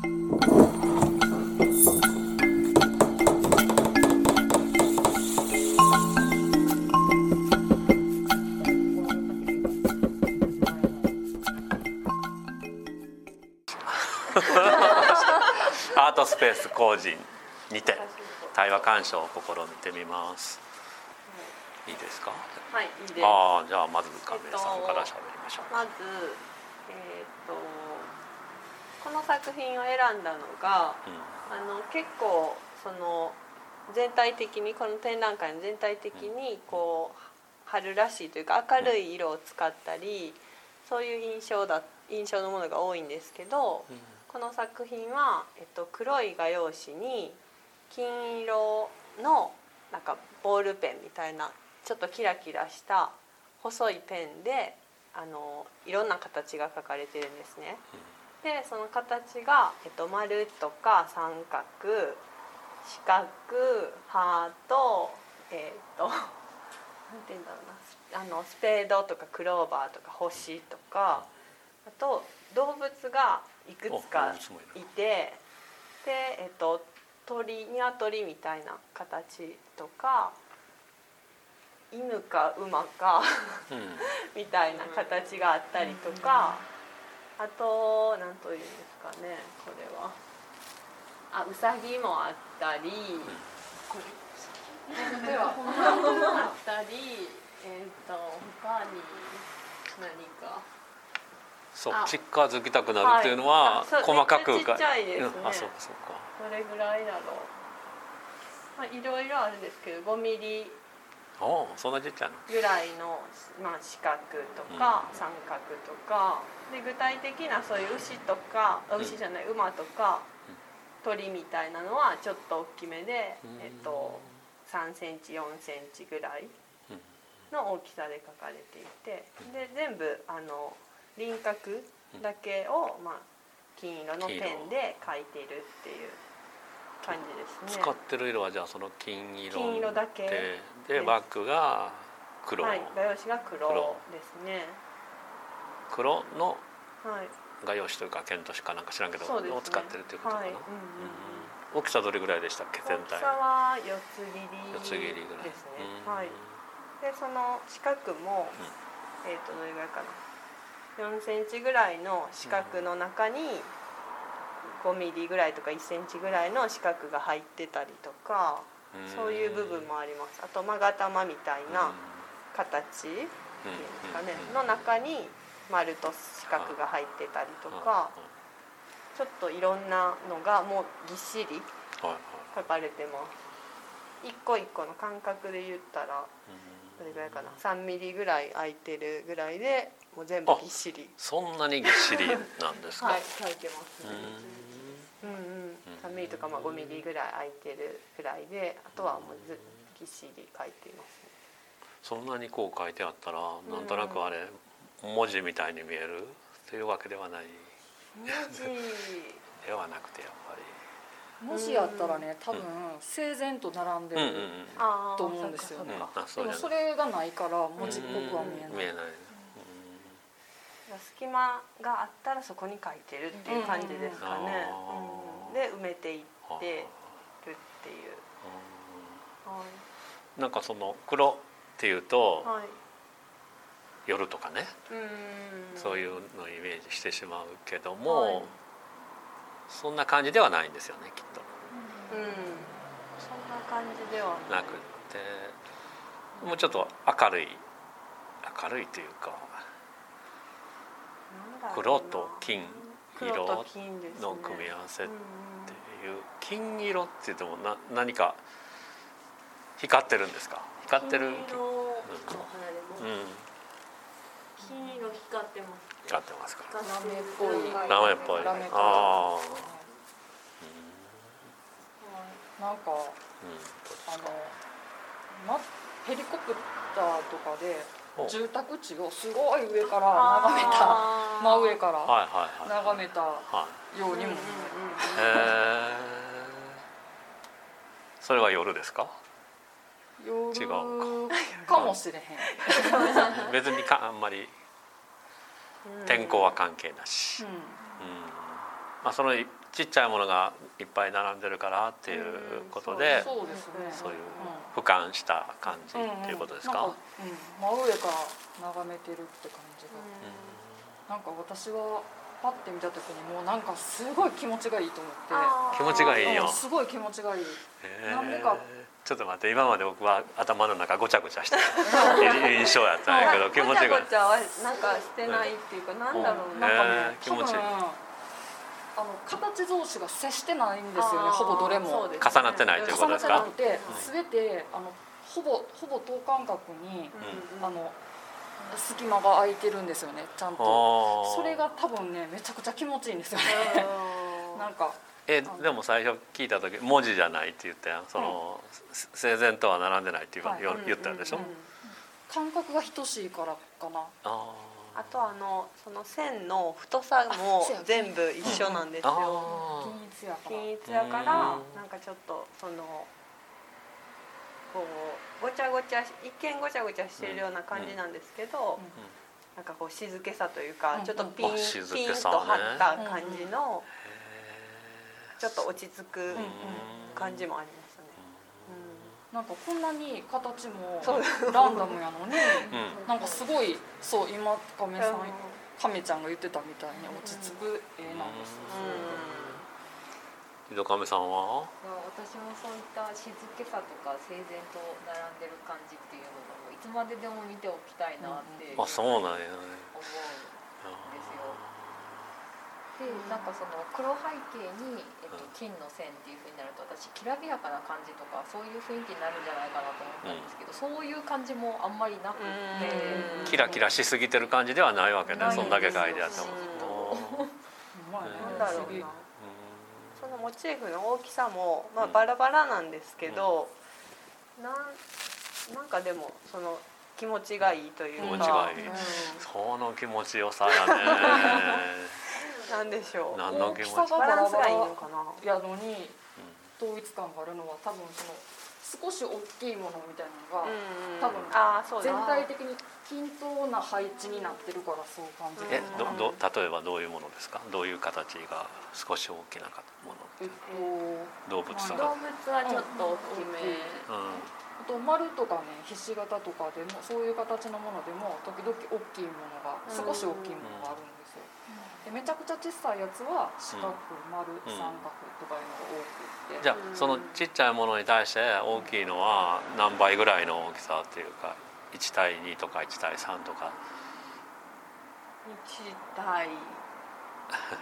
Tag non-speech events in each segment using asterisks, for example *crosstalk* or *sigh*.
*laughs* アートスペース工事にて対話鑑賞を試みてみます。いいですか？はい、いいです。ああじゃあまず亀井さんから喋りましょう。まず、えっ、と、この作品を選んだのが、あの結構その全体的にこの展覧会の全体的にこう春らしいというか明るい色を使ったり、そういう印象だ印象のものが多いんですけど、うん。この作品は、えっと、黒い画用紙に金色のなんかボールペンみたいなちょっとキラキラした細いペンであのいろんな形が描かれてるんですね。でその形が、えっと、丸とか三角四角ハートえっと *laughs* なんて言うんだろうなあのスペードとかクローバーとか星とかあと動物がいくつかいてでえっと鳥鶏みたいな形とか犬か馬かうん。*laughs* みたいな形があったりとか、あと何というんですかねこれは。あウサギもあったり、これはあったりえっ、と他に何か？そうあ。近づきたくなるっていうのは、はい。細かくちっちゃいですね。うん。あそうかそうか。どれぐらいだろうまあいろいろあるんですけど5ミリおおそんなちっちゃいの？ぐらいの、まあ、四角とか三角とかで具体的なそういう牛とか牛じゃない馬とかうん。鳥みたいなのはちょっと大きめでうん、えっと、3センチ4センチぐらいうん。の大きさで描かれていてで全部あの輪郭だけを、まあ、金色のペンで描いているっていう感じですね。使ってる色はじゃあその金色金色だけ。でバッグが黒、はい、画用紙が黒黒。ですね。黒のはい。画用紙というか剣としかなんか知らんけど、ね。を使ってるっていうことかな、はい。うんうん大きさどれぐらいでしたっけ全大き体さは四つ切り四つ切りぐらい。ですね。うん。はい。でその四角も、えっ、とどれぐらいかな。4センチぐらいの四角の中に5ミリぐらいとか1センチぐらいの四角が入ってたりとか、ん。そういう部分もあります。あと勾玉みたいな形っていうんですかね、の中に丸と四角が入ってたりとか、ちょっといろんなのがもうぎっしり書かれてます。一個一個の間隔で言ったらどれぐらいかな。3ミリぐらい空いてるぐらいでもう全部ぎっしり。そんなにぎっしりなんですか、はい書いてます。うねんうんうん。3ミリとかまあ5ミリぐらい空いてるぐらいであとはもうずぎっしり書いていますね。そんなにこう書いてあったらなんとなくあれ、文字みたいに見えるというわけではない。文字。*laughs* ではなくてやっぱり。文字やったらね多分整然と並んでる、と思うんですよね。でもそれがないから文字っぽくは見えない、見えない、隙間があったらそこに書いてるっていう感じですかね、うん。うん。で埋めていっうんてるっていう、はうんなんかその黒っていうとい、はい、夜とかね、うん。そういうのをイメージしてしまうけども、はい。そんな感じではないんですよねきっと。うん。そんな感じではなくって。もうちょっと明るい明るいというか黒と金黒色の組み合わせってうんいう。金色って言ってもな何か光ってるんですか？光ってる？金色を離れうん。ます金色光ってます。光ってますか光ってるラメっぽい。ラメっぽい。ああなんかうんあの、ま、ヘリコプターとかで住宅地をすごい上から眺めた。真上からはいはいはい眺めたはい。ようにも。見えるうんうんうんへえそれは夜ですか？夜違うか。もしれへん、*laughs* 別にかあんまり。うん。天候は関係なし、ううん。まあ、そのちっちゃいものがいっぱい並んでるからっていうことでそうですね。そういう俯瞰した感じっていうことですか？なんか、うん、真上から眺めてるって感じが、なんか私はパッて見た時にもうなんかすごい気持ちがいいと思って。気持ちがいいよ。うんすごい気持ちがいい。へー。なんでか。ちょっと待って今まで僕は頭の中ごちゃごちゃしてる *laughs* 印象やったんやけど気持ちが。ごちゃごちゃはなんかしてないっていうか、なんだろう。うん。な、なんかね、へー気持ちいいあの形同士が接してないんですよねほぼどれも。ね。重なってないということ重なですか？ってなくて全てあのほぼほぼ等間隔に、うんあの隙間が空いてるんですよねちゃんと。それが多分ねめちゃくちゃ気持ちいいんですよね。*laughs* なんかえでも最初聞いた時文字じゃないって言ったやん。その、整然とは並んでないっていうか、は言ったでしょ、うんうん感覚が等しいからかな。ああとあのその線の太さも全部一緒なんですよ、あ均一やから。均一やから。うんなんかちょっとそのこうごちゃごちゃ一見ごちゃごちゃしてるような感じなんですけど、なんかこう静けさというか、うんちょっとピン,、ピンと張った感じのへちょっと落ち着くー感じもありましたね。なんかこんなに形もランダムやのにうん。なんかすごいそう今亀さんうん。亀ちゃんが言ってたみたいに落ち着く絵なんです井戸亀さん。は私もそういった静けさとか整然と並ん。でる感じっていうのをいつまででも見ておきたいなってあそうなん。やね思うん。ですよでなんかその黒背景に、えっと、金の線っていう風になると私きらびやかな感じとかそういう雰囲気になるんじゃないかなと思ったんですけど、そういう感じもあんまりなくってうん。キラキラしすぎてる感じではないわけねそんだけ書いてあってもだろうな。そのモチーフの大きさも、まあ、うんバラバラなんですけど、なん。なんかでもその気持ちがいいというか。気持ちがいいうん。その気持ちよさやね *laughs* なんでしょう。何の気持ち？大きさがバランスがいいのかな？やのに統一感があるのは多分その少し大きいものみたい。なのがうん。多分ああそうです全体的に均等な配置になってるからそう感じるえどど例えばどういうものですか？どういう形が少し大きなか。もえっとの動物と動か物はちょっと大きめ、うん。あと丸とかねひし形とかでもそういう形のものでも時々大きいものが少し大きいものがあるんででめちゃくちゃ小さいやつは四角、丸三角とかいうのが多くって。じゃあそのちっちゃいものに対して大きいのは何倍ぐらいの大きさっていうか1対2とか1対3とか。一対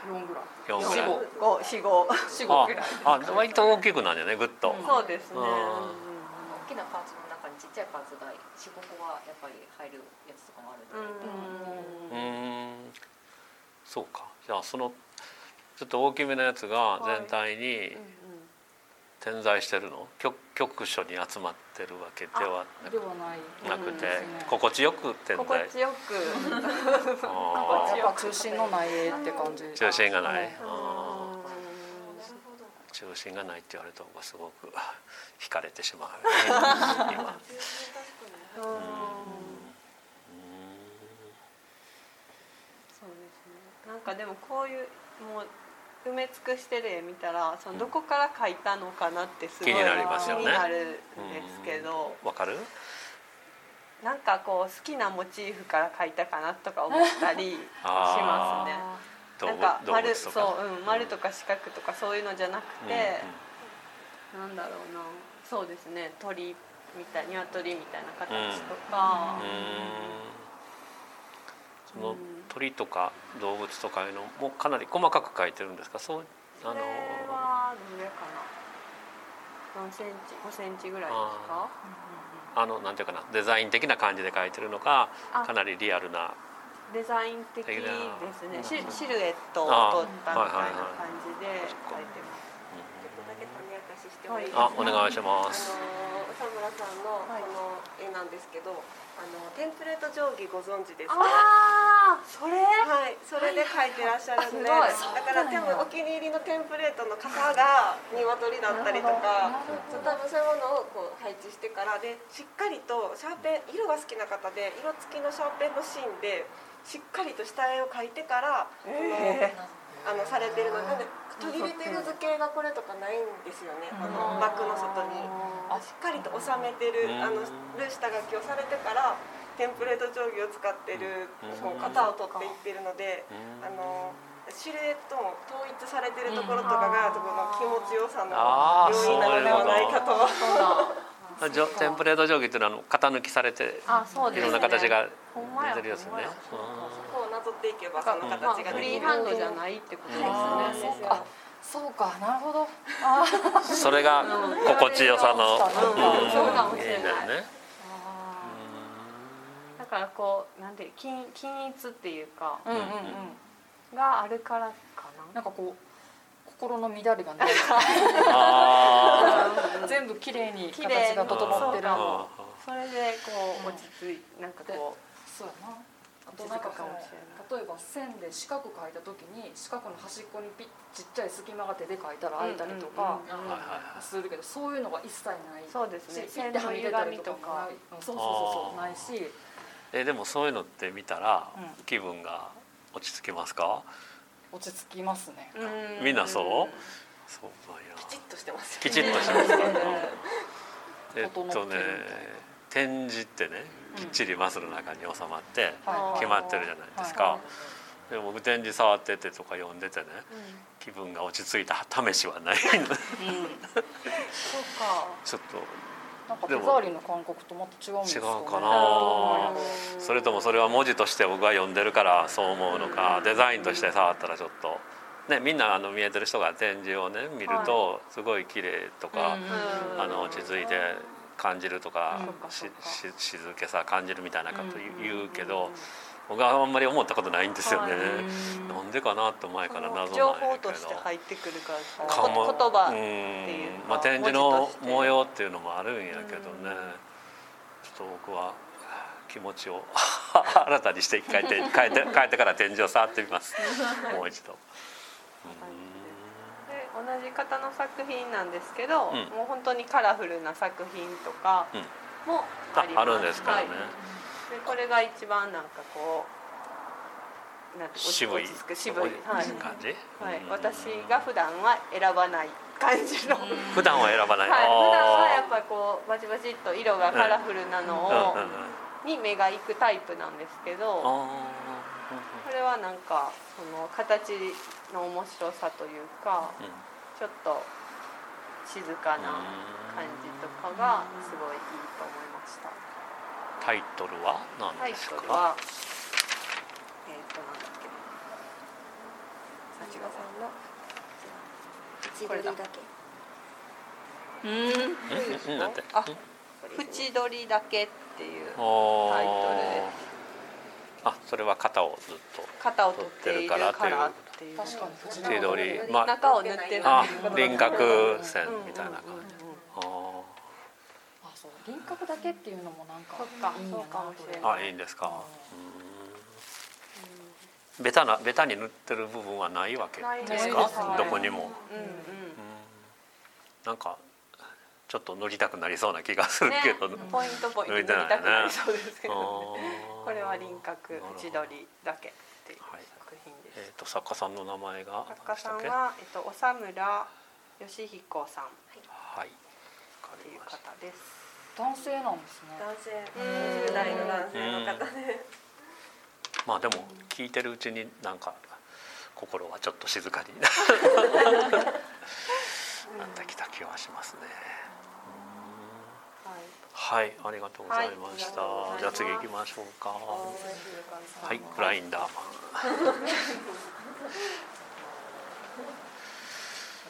4ぐらい。4ぐらい。四五四五四五ぐらい。ああ割と大きくなんだよねぐっと、うん。そうですね。うん。大きなパーツの中にちっちゃいパーツが45個はやっぱり入るやつとかもあるんで、うん。うーんそうか。じゃあそのちょっと大きめのやつが全体に点在してるの？局局所に集まってるわけではなくて？うん。心地よく点在？心地よく。っぱ中心のない絵って感じ。ー中心がない。中心がないって言われると僕はすごく *laughs* 惹かれてしまう。*laughs* 今。そうですねなんかでもこういうもう埋め尽くしてる絵見たらそのどこから描いたのかなってすごい気になりますよね。なるんですけど、わかる？なんかこう好きなモチーフから描いたかなとか思ったり *laughs* しあますね。なんか動丸物とか？そう、うん、丸とか四角とかそういうのじゃなくうんて、なんだろうな。そうですね。鳥みたい鶏みたいな形とか。う、ん。その鳥とか動物とかいうのもかなり細かく描いてるんですか？そうあのそれはどれかな4センチ？5センチぐらいですか？あのなんていうかな？デザイン的な感じで描いてるのかあ。かなりリアルな。デザイン的ですね。うんシシルエットをあ取ったみたいな感じで描いてます。ちょっとだけ種明かししてもいいですあかお願いしまあすの佐村さんのこの絵なんですけど、あのテンプレート定規ご存知ですか？ああそれ？はい、それで描いてらっしゃるんで、あだから多分お気に入りのテンプレートの型が鶏だったりとか、そう多分そういうものをこう配置してからでしっかりとシャーペン色が好きな方で色付きのシャーペンの芯でしっかりと下絵を描いてから、このあのされてるので途切れてる図形がこれとかないんですよね、あのバッグの外に。しっかりと収めてるあのる下書きをされてからテンプレート定規を使ってるその型を取っていってるのであのシルエットも統一されてるところとかがこの気持ちよさの要因なのではないかと。*laughs* じょテンプレート定規っていうのはあの型抜きされてあそうですね。いろんな形が出てるやつね。こをなぞっていけばそのまあ形がフリーハンドじゃないってことですね、そうか。そうか。なるほど。それが心地よさの、そうかもしれないからこうなんて均均一っていうかーうんうん。うんがあるからかな。んかこう心の乱れが *laughs* ない全部綺麗に形が整ってる。それでこう落ち着いなんかこそうやな。あとなんかそのもしれない。例えば線で四角描いた時に四角の端っこにピッちっちゃい隙間が手で描いたら開いたりとかするけどそういうのが一切ない。そうですね。しピッてはみ出たりとかそうそうそうそうないしえでもそういうのって見たらうん。気分が落ち着きますか、落ち着きますね。うみんなそう？そうなんや。きちっとしてますよきちっとしてますかえっとねな展示ってねきっちりマスの中に収まってはい。決まってるじゃないですか、はい。でも僕展示触っててとか読んでてね気分が落ち着いた。試しはないの。*laughs* そうか。ちょっなんか手触りの感覚とまた違うんです違うかな。それともそれは文字として僕が読んでるからそう思うのか。デザインとして触ったらちょっと。ね、みんなあの見えてる人が展示をね見るとすごい綺麗とか、うんあの落ち着いて感じるとかうんしし静けさ感じるみたいなこと言うけど僕はあんまり思ったことないんですよね。はい。なんでかなって前から謎情なんやけど。報として入ってくるから言葉うっていうまあ、展示の模様っていうのもあるんやけどね、うんちょっと僕は気持ちを *laughs* 新たにして *laughs* 変えて変えて変えてから展示を触ってみます。*laughs* もう一度。で同じ方の作品なんですけど、うん。もう本当にカラフルな作品とかうん。もあります、ああるんですからね、はいでこれが一番なんかこうなんて渋い。渋い、はい。感じ、はい。うん、私が普段は選ばない感じの、はい、普段は選ばない、普段はやっぱぱこうバチバチっと色がカラフルなのを、に目が行くタイプなんですけど、こあれはなんかその形の面白さというかちょっと静かな感じとかがすごいいいと思いました。タイトルは？何ですか？えっ、となんだっけ幸子さんの一これだ撮りだけ。うん。なんて？あ縁取りだけっていうタイトルで。あそれは型をずっと型を取っているからっていう。確かに。縁手取りまあ中を塗ってあない輪郭線みたいな感じ、輪郭だけっていうのもなんかそっかいいんやなそうかもしれーないあいいんですか。うん。ベタなベタに塗ってる部分はないわけですか？ね。どこにも、うんうんうん。なんかちょっと塗りたくなりそうな気がするけど、ね、ポイントポイント塗りたくなりそうですけど、これは輪郭縁取りだけっていうはい作品です、えっ、と作家さんの名前が作家さんは、えっと、おさむら義彦さん。っけはい。わかていう方です男性なんですね男性うん20代の男性の方でまあでも聞いてるうちになんか心はちょっと静かに *laughs* なってきた気はしますね。はいはい、ありがとうございました。はいじゃあ次行きましょうか。はい、グラインダーマン。*laughs*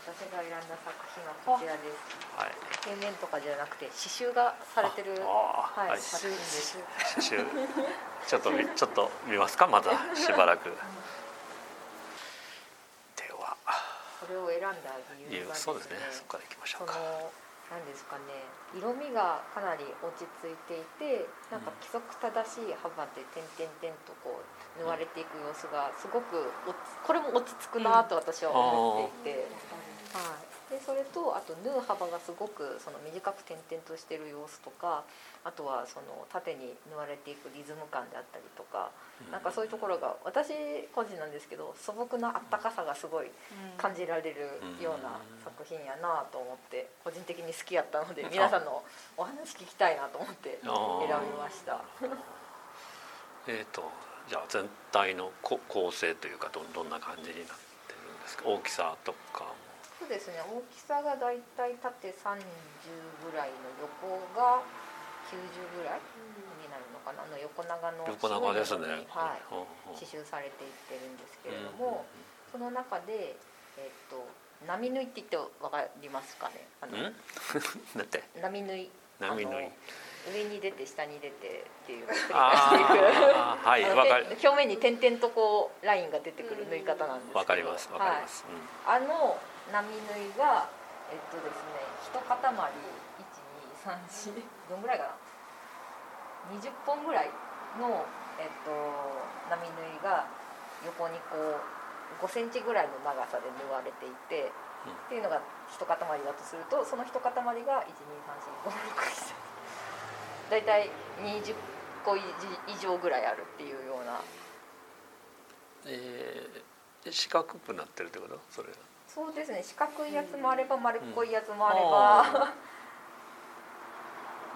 私が選んだ作品はこちらですはい。平面とかじゃなくて刺繍がされてる。はい、刺繍。ちょっとみちょっと見ますか？また *laughs* しばらく。では、これを選んだ理由がですねそうですね。そこから行きましょか。そうのなんですかね色味がかなり落ち着いていてなんか規則正しい幅で点々点とこう縫われていく様子がすごくおこれも落ち着くなと私は思っていて、はい、でそれとあと縫う幅がすごくその短く点々としてる様子とかあとはその縦に縫われていくリズム感であったりとか、なんかそういうところが私個人なんですけど素朴なあったかさがすごい感じられるような作品やなと思って個人的に好きやったので皆さんのお話聞きたいなと思って選びました。えっ、とじゃあ全体のこ構成というかどどんな感じになってるんですか？大きさとかもそうですね。大きさがだいたい縦30ぐらいの横が90ぐらいになるのかな。あの横長の横長ですね。はい。刺繍されていってるんですけれども、その中でえっ、と波縫いって言ってわかりますかね？あのうん？*laughs* うんだって？波縫い。波縫い。上に出て下に出てっていう。繰り返していくああ *laughs* はい表面に点々とこうラインが出てくる縫い方なんですけど。わかりますわかります、はい、あの波縫いがえっとですね一塊1234 *laughs* どんぐらいかな？20本ぐらいの、えっと、波縫いが横にこう5センチぐらいの長さで縫われていて、うん。っていうのが一塊だとするとその一塊が1234567大体20個以上ぐらいあるっていうような。うんえーで四角くなってるってこと？それがそうですね。四角いやつもあれば丸っこいやつもあれば、あ *laughs*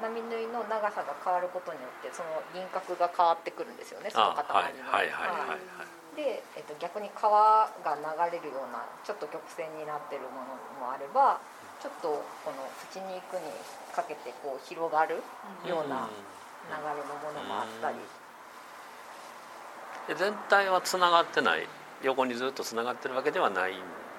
波縫いの長さが変わることによってその輪郭が変わってくるんですよねそのあ塊の。はいはいはいはいはい。で、えっと、逆に川が流れるようなちょっと曲線になってるものもあればちょっとこの縁に行くにかけてこう広がるような流れのものもあったり、で全体はつながってない？横にずっとつながってるわけではない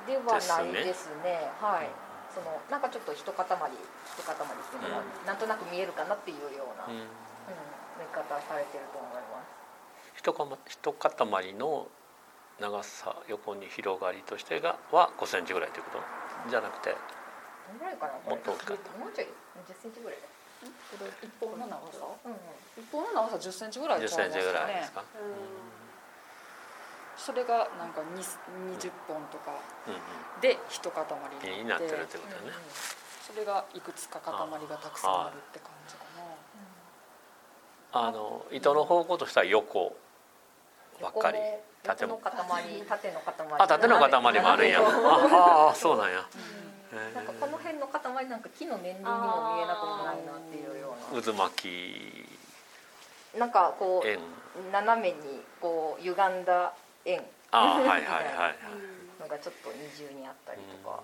ではないですね。はい。そのなんかちょっと一塊一塊っていうのがなんとなく見えるかなっていうような、うん。うん、縫い方されてると思います。一かま一塊の長さ横に広がりとしてがは5センチぐらいということ？じゃなくて。どんぐらいかなもっと大きかった。もうちょい10センチぐらいだこれ一本の長さ？うんうん。一本の長さ10センチぐらい10ちゃいますセンチぐらいねですか、それがなんかに20本とかうんで一塊うん、にになって。なってるってことだね、それがいくつか塊がたくさんあるって感じかな。あの糸の方向としては横ばっかり。縦の塊縦の塊。あ縦の塊もあるんや。ああそうなんや、へなんかこの辺の塊なんか木の年輪にも見えなくもないなっていうようえ渦巻き。ななんかこ円。う斜めにこう歪んだ円。ああはいはいはいはい。*laughs* のがちょっと二重にあったりとか。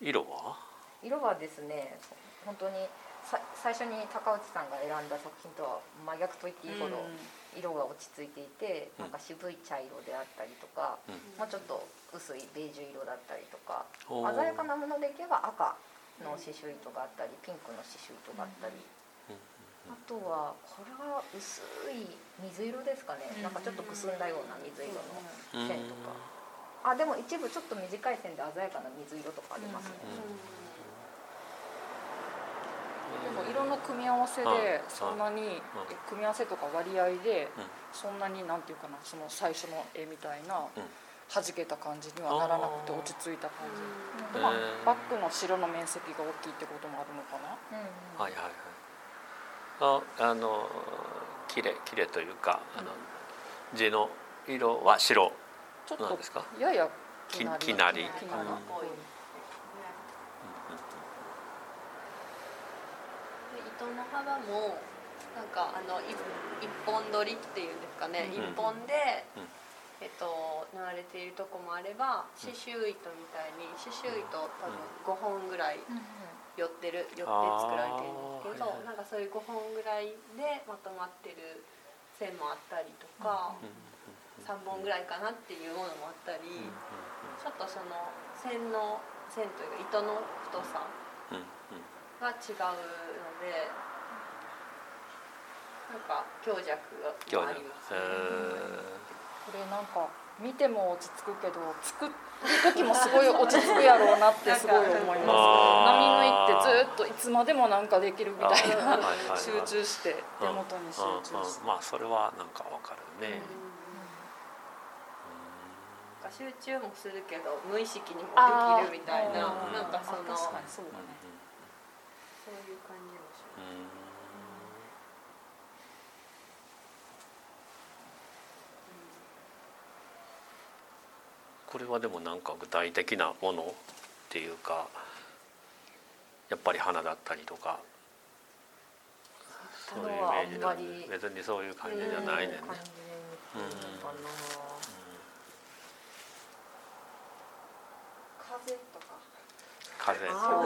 色は？色はですね本当にさ最初に高内さんが選んだ作品とは真逆と言っていいほど色が落ち着いていて、うん。なんか渋い茶色であったりとか、うん。もうちょっと薄いベージュ色だったりとか鮮やかなものでいけば赤の刺繍糸があったりピンクの刺繍糸があったり、あとはこれは薄い水色ですかね、なんかちょっとくすんだような水色の線とか、あでも一部ちょっと短い線で鮮やかな水色とかありますね、でも色の組み合わせでそんなにえ組み合わせとか割合でうん。そんなになんていうかなその最初の絵みたいなうん。弾けた感じにはならなくて落ち着いた感じ。まあバッグの白の面積が大きいってこともあるのかな。うん。はいはいはいああのきれきれというかあの地の色は白。ちょっとなんですか？ややききなり。きなり。糸の幅もなんかあの一一本取りっていうんですかね、うん。一本で、うん。えっと縫われているとこもあれば刺繍糸みたいに刺繍糸多分5本ぐらい寄ってる寄って作られてるんですけど、はいはいなんかそういう5本ぐらいでまとまってる線もあったりとか、3本ぐらいかなっていうものもあったり、ちょっとその線の線というか糸の太さうんうんが違うのでなんか強弱があります。へね。これなんか見ても落ち着くけど作る時もすごい落ち着くやろうなってすごい思います。波縫いってずっといつまでもなんかできるみたいな集中して手元に集中して。うんうんまあそれはなんかわかるね、なんか集中もするけど無意識にもできるみたいなうんなんかそのあ確かにそうだね。そういう感じもしますうんこれはでもなんか具体的なものっていうかやっぱり花だったりとか。そういうイメージなんで別にそういう感じじゃないね。ん。ね。感じで見てるのかな風とか。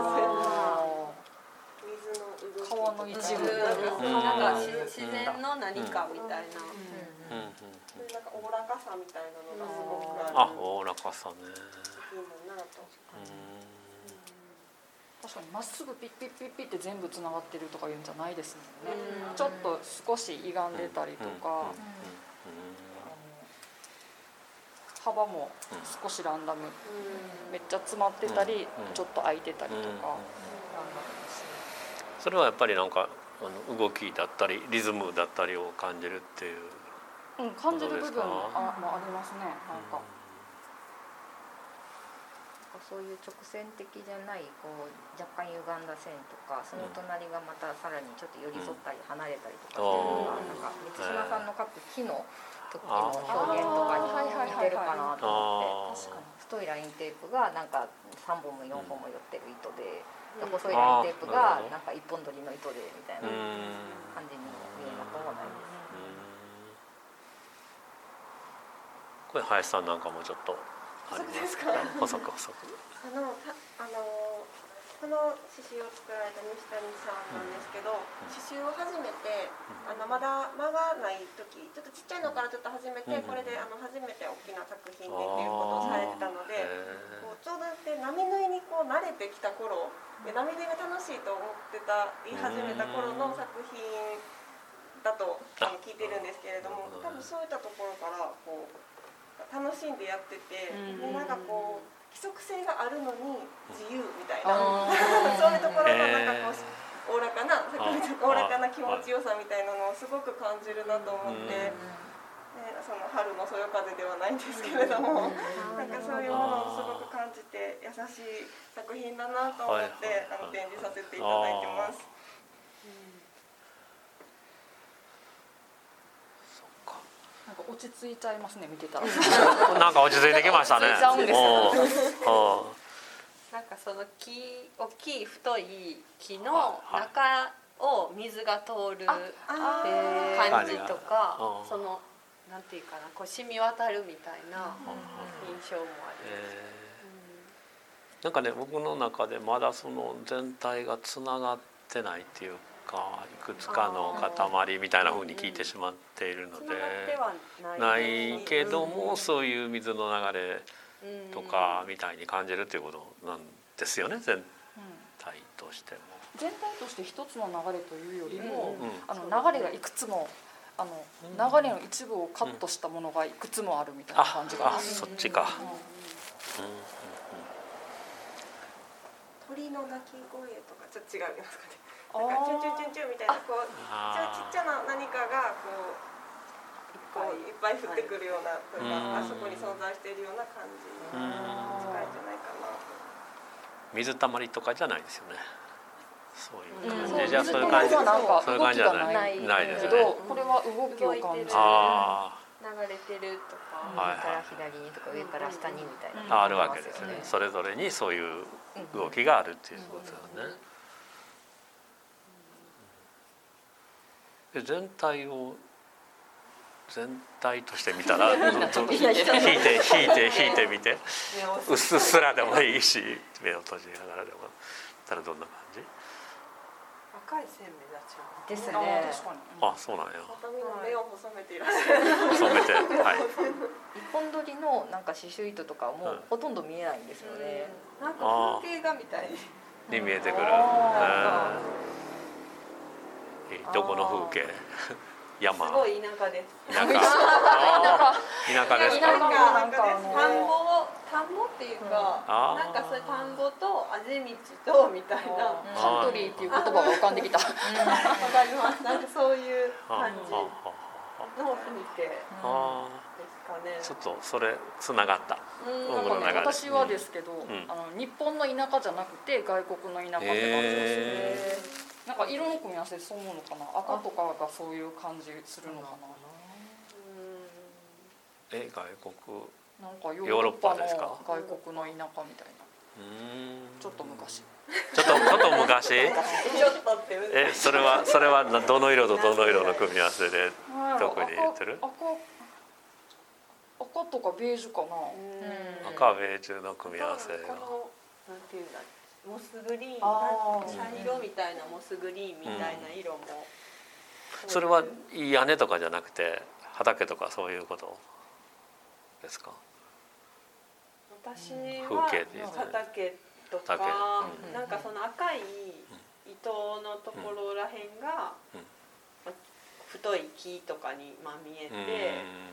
水の川の一部。うん。なんかし自然の何かみたいな、うんうんそういうなんかおおらかさみたいなのがすごくああるおおらかさね。作品だなと。うん確かにまっすぐピッピッピッピッって全部つながってるとかいうんじゃないですもんね、うん。ちょっと少し歪んでたりとか、幅も少しランダム、めっちゃ詰まってたり、うんちょっと空いてたりとか、それはやっぱりなんかあの動きだったりリズムだったりを感じるっていう。うん感じる部分どうですか？あ,、まあ、ありますねなんか、そういう直線的じゃないこう若干歪んだ線とかその隣がまたさらにちょっと寄り添ったり離れたりとかっていうのがなんか満島さんの描く木の時の表現とかに似てるかなと思って。あー。確かに太いラインテープがなんか3本も4本も寄ってる糸で、で細いラインテープがなんか1本取りの糸でみたいなうん感じに見えなくもないです。林さんなんかもちょっとありますか？細く細く。あのたあのこの刺繍を作られた西谷さんなんですけど、刺繍を始めてあのまだ間がない時ちょっとちっちゃいのからちょっと始めて、うんこれであの初めて大きな作品でっていうことをされてたので。へこうちょうどで波縫いにこう慣れてきた頃で波縫いが楽しいと思ってた言い始めた頃の作品だとあの聞いてるんですけれども多分そういったところからこう楽しんでやっててでなんかこう規則性があるのに自由みたいな。*laughs* そういうところのなんかこうおおらかな *laughs* おおらかな気持ちよさみたいなのをすごく感じるなと思って。ね、その春のそよ風ではないんですけれども、*laughs* なんかそういうものをすごく感じて優しい作品だなと思って、あの展示させていただいてます。そっかなんか落ち着いちゃいますね見てたら。なんか落ち着いてきましたね。落ち着いちゃうんですようん。うん。なんかその木大きい太い木の中を水が通る感じとかうん。そのなんていうかなこう染み渡るみたいな印象もあります。えー。なんかね僕の中でまだその全体がつながってないっていうかいくつかの塊みたいな風に聞いてしまっているので。はなないいけどもそういう水の流れうん。とかみたいに感じるっていうことなんですよね全うん体としても。全体として一つの流れというよりも、うん。あの流れがいくつもあの流れの一部をカットしたものがいくつもあるみたいなあ感じが。あそっちか。うんうん。うん鳥の鳴き声とかちょっと違いますかね。あなんかチュンチュンチュンチュンみたいなこうちっちゃな何かがこうこういっぱい降ってくるようなとか、うんあそこに存在しているような感じに近いんじゃないかなと。水たまりとかじゃないですよね。そういううん感じ。じゃそういう感じ。はなんかそういう感じじゃないないないですね。けどこれは動きを感じるあ流れてるとか、はい右から左にとか上から下にみたいな、あ、あるわけですね。それぞれにそういう動きがあるっていうことですよね。で全体を全体として見たら *laughs* 引いて引いて引いてみて。うっすらでもいいし目を閉じながらでも。たらどんな感じ？赤い線目立ちます。ですあねあそうなんや。目を細めていらっしゃる。染めてはい。一本取りのなんか刺繍糸とかもうん。ほとんど見えないんですよね、なんか風景画みたいに。に見えてくる。あうん。どこの風景？山。すごい田舎です。田舎。田舎。ですか？なんかなんかあの田んぼを田んぼっていうか、あー。なんかそういう田んぼとあぜ道とみたいな。わカントリーっていう言葉が浮かんできた。かります。なんかそういう感じあの風景ーあかね。ちょっとそれつながった。うん。なんかね私はですけど、ん。あの日本の田舎じゃなくて外国の田舎って感じがする、へなんか色の組み合わせでそう思うのかな？赤とかがそういう感じするのかな？え外国？なんかヨヨーロッパですか？外国の田舎みたいな。うーん。ちょっと昔。ちょっとちょっと昔？*laughs* えそれはそれはなどの色とどの色の組み合わせで特に言ってる？赤赤赤とかベージュかな、うん。赤ベージュの組み合わせがなんていうんだモスグリーン。茶色みたいなモスグリーンみたいな色も、それは屋根とかじゃなくて畑とかそういうことですか？私風は畑と畑か、うん。なんかその赤い糸のところらへんが、うん。ま太い木とかにまあ見えて、う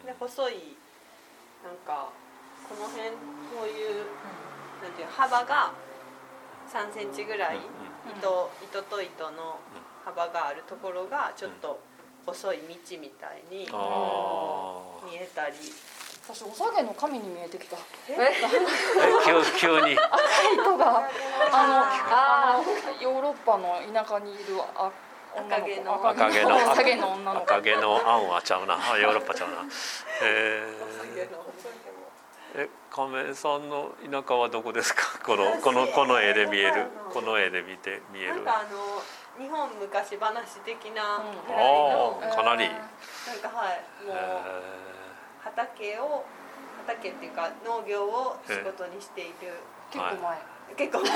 ん。で細いなんかこの辺こういう、なんていう幅が3センチぐらい、糸糸と糸の幅があるところがちょっと細い道みたいに見えたり。私おさげの神に見えてきた。え？*laughs* 急急に。糸が。*laughs* あのあのヨーロッパの田舎にいるあ女赤毛の。子赤毛の。赤毛の女の子。赤毛の案はちゃうな。あヨーロッパちゃうな。えー、え亀さんの田舎はどこですか？*laughs* このこのこの絵で見える？この絵で見て見える？なんかあの日本昔話的なうんぐらいの、あーかなり。えなんかはいもう。え畑を畑っていうか農業を仕事にしている。ー結構前、結構前。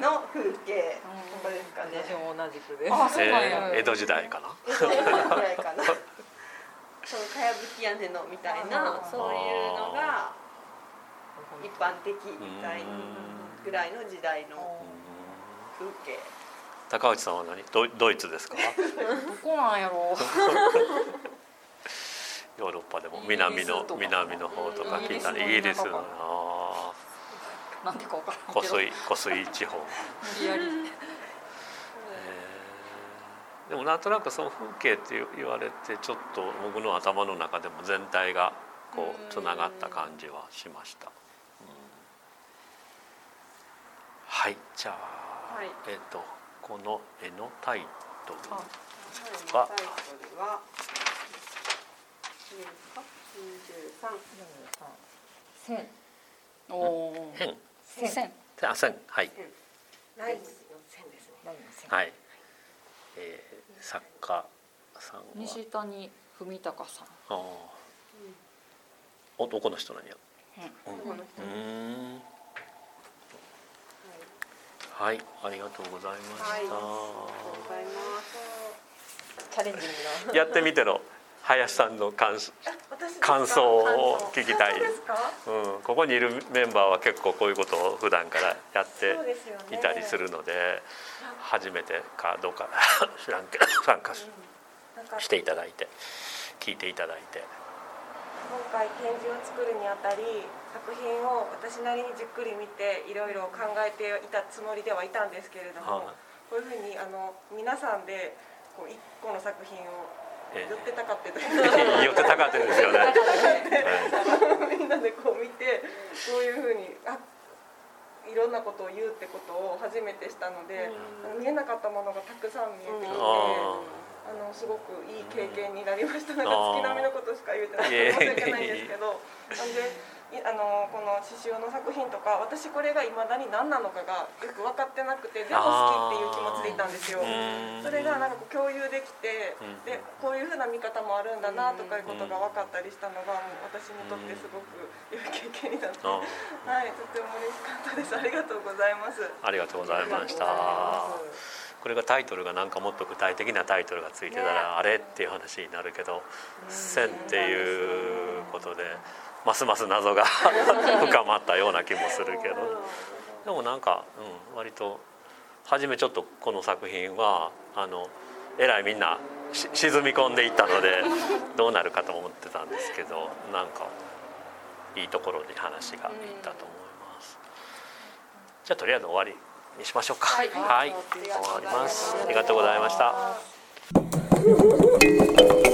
の風景うんここですかね。私も同じくです。あそうな江戸時代かな？江戸時代かな。そのかやぶき屋根のみたいなそういうのが一般的みたいなぐらいの時代の風景。高内さんは何？ドイドイツですか？*laughs* どこなんやろ *laughs* ヨーロッパでも南の南の方とか聞いたりイイギリスのあうなんていうか分か湖水 *laughs* 湖水地方、えーでもなんとなくその風景って言われてちょっと僕の頭の中でも全体がこうつながった感じはしました、うん。はいじゃあ、はい。えっ、とこの絵のタイトルは？はタイトルはいいですか23線おお変線線あ線はいラインの線ですね。ラインの線はい、えー、作家さんは。西谷文隆さん。あー。男の人なんや。うん。男の人。うーん。はい。ありがとうございまはい、ありした、がとうございます。チャレンジングなやってみての林さんの感感想を聞きたい。そうん、ここにいるメンバーは結構こういうことを普段からやっていたりするので初めてかどうか *laughs* 知らんけど参加しなんかしていただいて聞いていただいて。今回展示を作るにあたり作品を私なりにじっくり見ていろいろ考えていたつもりではいたんですけれども、はい。こういうふうにあの皆さんでこう一個の作品をえ寄ってたかって寄ってたかってんですよね。はい。みんなでこう見てこういうふうにあいろんなことを言うってことを初めてしたので、あの見えなかったものがたくさん見えてきて。ああのすごくいい経験になりました。なんか月並みのことしか言えてないし訳ないんですけど、なんでいあのこの刺繍の作品とか私これが未だに何なのかがよく分かってなくてでも好きっていう気持ちでいたんですよ。うんそれがなんかこう共有できてうんでこういうふうな見方もあるんだなとかいうことが分かったりしたのがもう私にとってすごく良い経験になって、あはいとても嬉しかったです。ありがとうございます。ありがとうございました。これがタイトルがなんかもっと具体的なタイトルがついてたらあれっていう話になるけど「線」っていうことでますます謎が *laughs* 深まったような気もするけどでもなんか、うん、割と初めちょっとこの作品はあのえらいみんなし沈み込んでいったのでどうなるかと思ってたんですけどなんかいいところに話がいったと思います。じゃあとりあえず終わりにしましょうか。はいはい、終わります。ありがとうございました。*laughs*